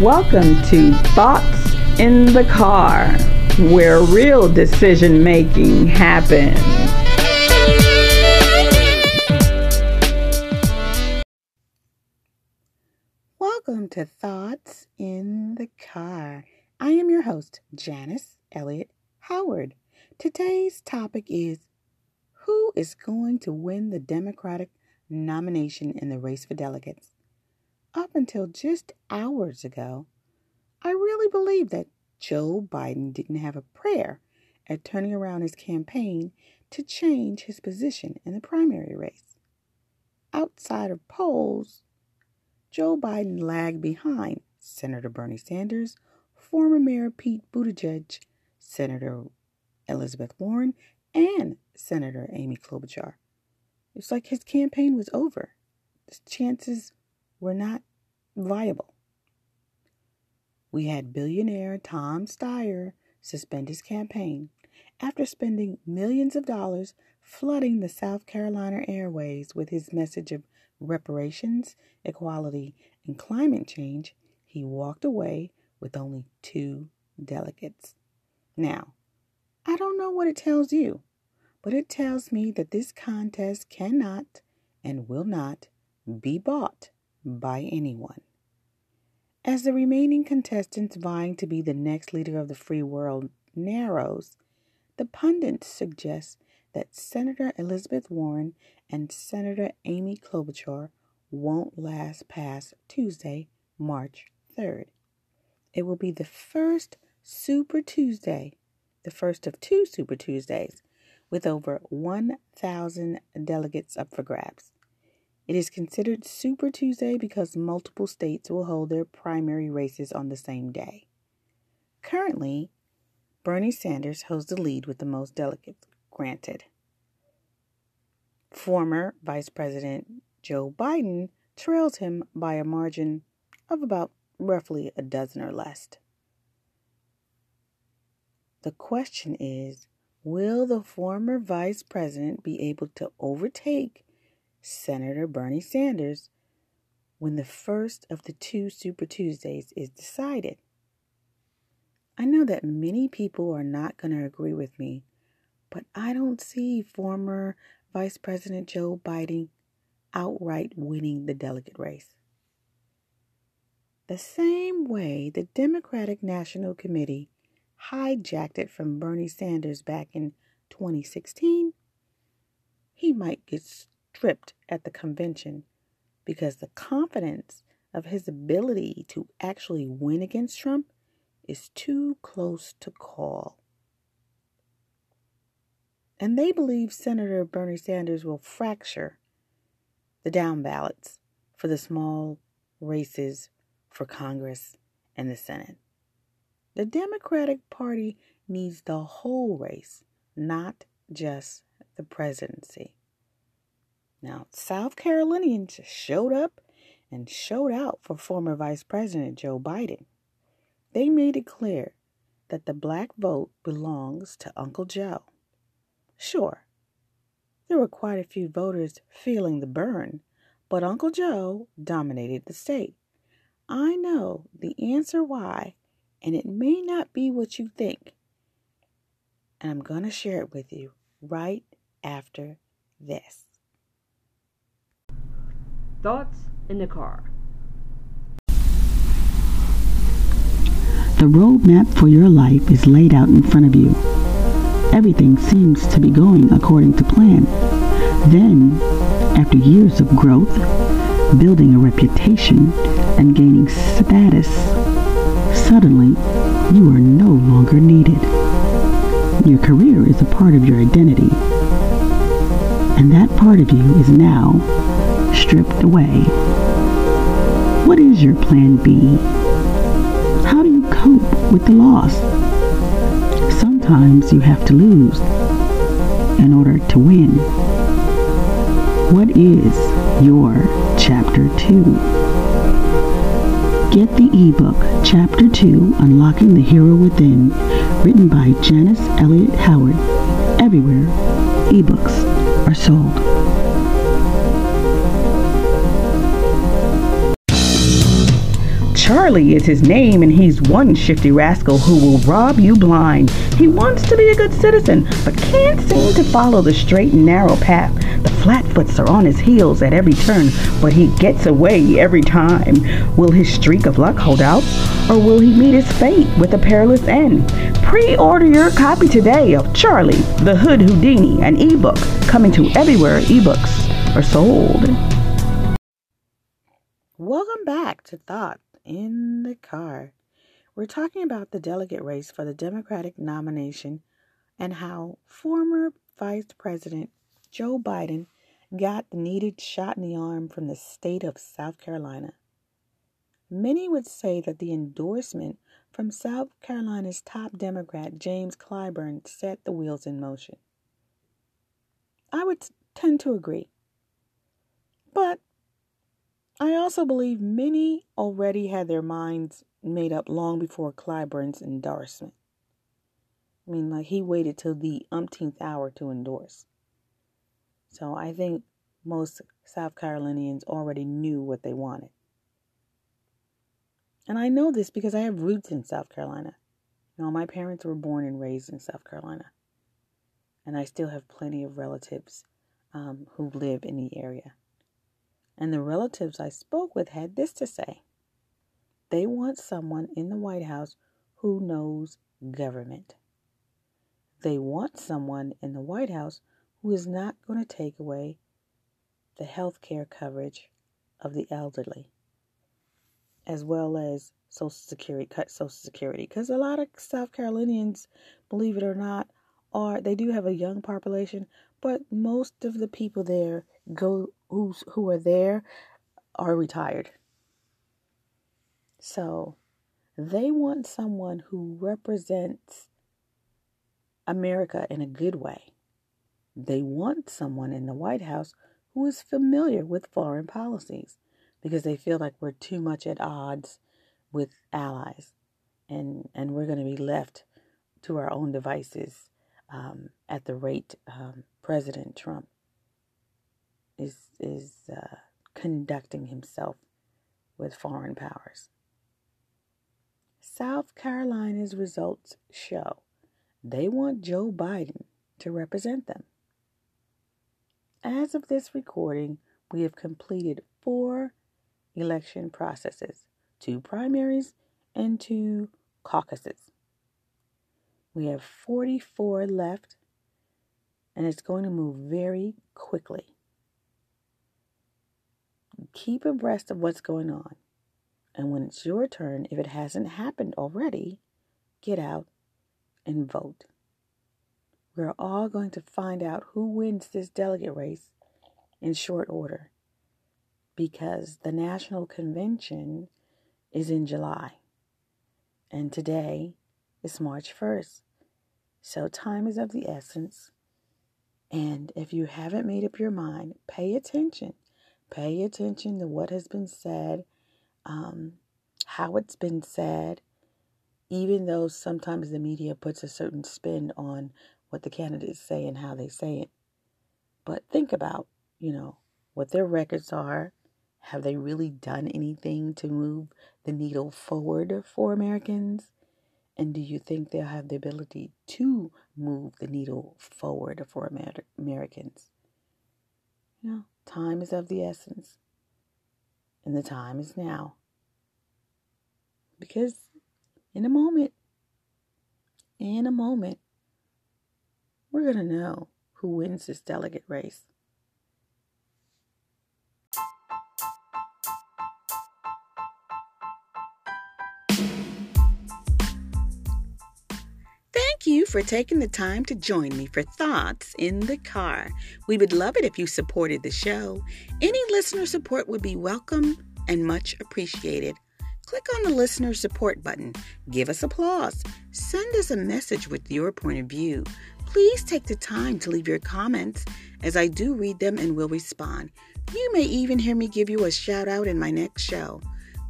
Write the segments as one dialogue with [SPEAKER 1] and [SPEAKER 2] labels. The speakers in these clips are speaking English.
[SPEAKER 1] Welcome to Thoughts in the Car, where real decision making happens.
[SPEAKER 2] Welcome to Thoughts in the Car. I am your host, Janice Elliott Howard. Today's topic is Who is going to win the Democratic nomination in the race for delegates? Up until just hours ago, I really believed that Joe Biden didn't have a prayer at turning around his campaign to change his position in the primary race. Outside of polls, Joe Biden lagged behind Senator Bernie Sanders, former Mayor Pete Buttigieg, Senator Elizabeth Warren, and Senator Amy Klobuchar. It's like his campaign was over. The chances were not viable. We had billionaire Tom Steyer suspend his campaign after spending millions of dollars flooding the South Carolina airways with his message of reparations, equality, and climate change. He walked away with only two delegates. Now, I don't know what it tells you, but it tells me that this contest cannot and will not be bought by anyone. As the remaining contestants vying to be the next leader of the free world narrows, the pundits suggest that Senator Elizabeth Warren and Senator Amy Klobuchar won't last past Tuesday, March 3rd. It will be the first Super Tuesday, the first of two Super Tuesdays, with over 1,000 delegates up for grabs. It is considered Super Tuesday because multiple states will hold their primary races on the same day. Currently, Bernie Sanders holds the lead with the most delegates granted. Former Vice President Joe Biden trails him by a margin of about roughly a dozen or less. The question is Will the former vice president be able to overtake Senator Bernie Sanders when the first of the two Super Tuesdays is decided. I know that many people are not going to agree with me, but I don't see former Vice President Joe Biden outright winning the delegate race. The same way the Democratic National Committee hijacked it from Bernie Sanders back in 2016, he might get stripped at the convention because the confidence of his ability to actually win against Trump is too close to call. And they believe Senator Bernie Sanders will fracture the down ballots for the small races for Congress and the Senate. The Democratic Party needs the whole race, not just the presidency. Now, South Carolinians showed up and showed out for former Vice President Joe Biden. They made it clear that the black vote belongs to Uncle Joe. Sure, there were quite a few voters feeling the burn, but Uncle Joe dominated the state. I know the answer why, and it may not be what you think. And I'm going to share it with you right after this.
[SPEAKER 1] Thoughts in the car.
[SPEAKER 3] The roadmap for your life is laid out in front of you. Everything seems to be going according to plan. Then, after years of growth, building a reputation, and gaining status, suddenly you are no longer needed. Your career is a part of your identity. And that part of you is now stripped away. What is your plan B? How do you cope with the loss? Sometimes you have to lose in order to win. What is your chapter 2? Get the ebook Chapter 2 Unlocking the Hero Within, written by Janice Elliott Howard, everywhere ebooks are sold.
[SPEAKER 1] Charlie is his name, and he's one shifty rascal who will rob you blind. He wants to be a good citizen, but can't seem to follow the straight and narrow path. The flatfoots are on his heels at every turn, but he gets away every time. Will his streak of luck hold out, or will he meet his fate with a perilous end? Pre-order your copy today of Charlie, the Hood Houdini, an ebook coming to everywhere ebooks are sold.
[SPEAKER 2] Welcome back to Thought in the Car. We're talking about the delegate race for the Democratic nomination and how former Vice President Joe Biden got the needed shot in the arm from the state of South Carolina. Many would say that the endorsement from South Carolina's top Democrat, James Clyburn, set the wheels in motion. I would tend to agree. But I also believe many already had their minds made up long before Clyburn's endorsement. I mean, like he waited till the umpteenth hour to endorse. So I think most South Carolinians already knew what they wanted. And I know this because I have roots in South Carolina. You know, my parents were born and raised in South Carolina. And I still have plenty of relatives um, who live in the area. And the relatives I spoke with had this to say they want someone in the White House who knows government. They want someone in the White House who is not going to take away the health care coverage of the elderly, as well as Social Security, cut Social Security. Because a lot of South Carolinians, believe it or not, are they do have a young population, but most of the people there go who's who are there are retired. So they want someone who represents America in a good way. They want someone in the White House who is familiar with foreign policies because they feel like we're too much at odds with allies and, and we're going to be left to our own devices um, at the rate um, President Trump is is uh, conducting himself with foreign powers. South Carolina's results show they want Joe Biden to represent them. As of this recording, we have completed four election processes two primaries and two caucuses. We have 44 left, and it's going to move very quickly keep abreast of what's going on. And when it's your turn, if it hasn't happened already, get out and vote. We're all going to find out who wins this delegate race in short order because the National Convention is in July. And today is March 1st. So time is of the essence. And if you haven't made up your mind, pay attention Pay attention to what has been said, um, how it's been said, even though sometimes the media puts a certain spin on what the candidates say and how they say it. But think about, you know, what their records are. Have they really done anything to move the needle forward for Americans? And do you think they'll have the ability to move the needle forward for Amer- Americans? You know, Time is of the essence. And the time is now. Because in a moment, in a moment, we're going to know who wins this delegate race. For taking the time to join me for Thoughts in the Car. We would love it if you supported the show. Any listener support would be welcome and much appreciated. Click on the listener support button, give us applause, send us a message with your point of view. Please take the time to leave your comments as I do read them and will respond. You may even hear me give you a shout out in my next show.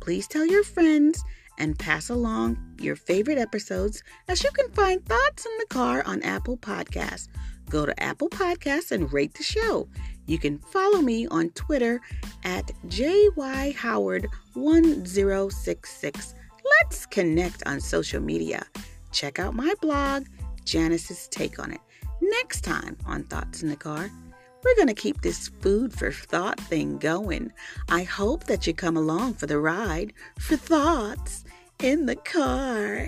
[SPEAKER 2] Please tell your friends and pass along your favorite episodes as you can find Thoughts in the Car on Apple Podcasts. Go to Apple Podcasts and rate the show. You can follow me on Twitter at JYHoward1066. Let's connect on social media. Check out my blog, Janice's Take on It. Next time on Thoughts in the Car, we're going to keep this food for thought thing going. I hope that you come along for the ride for thoughts in the car.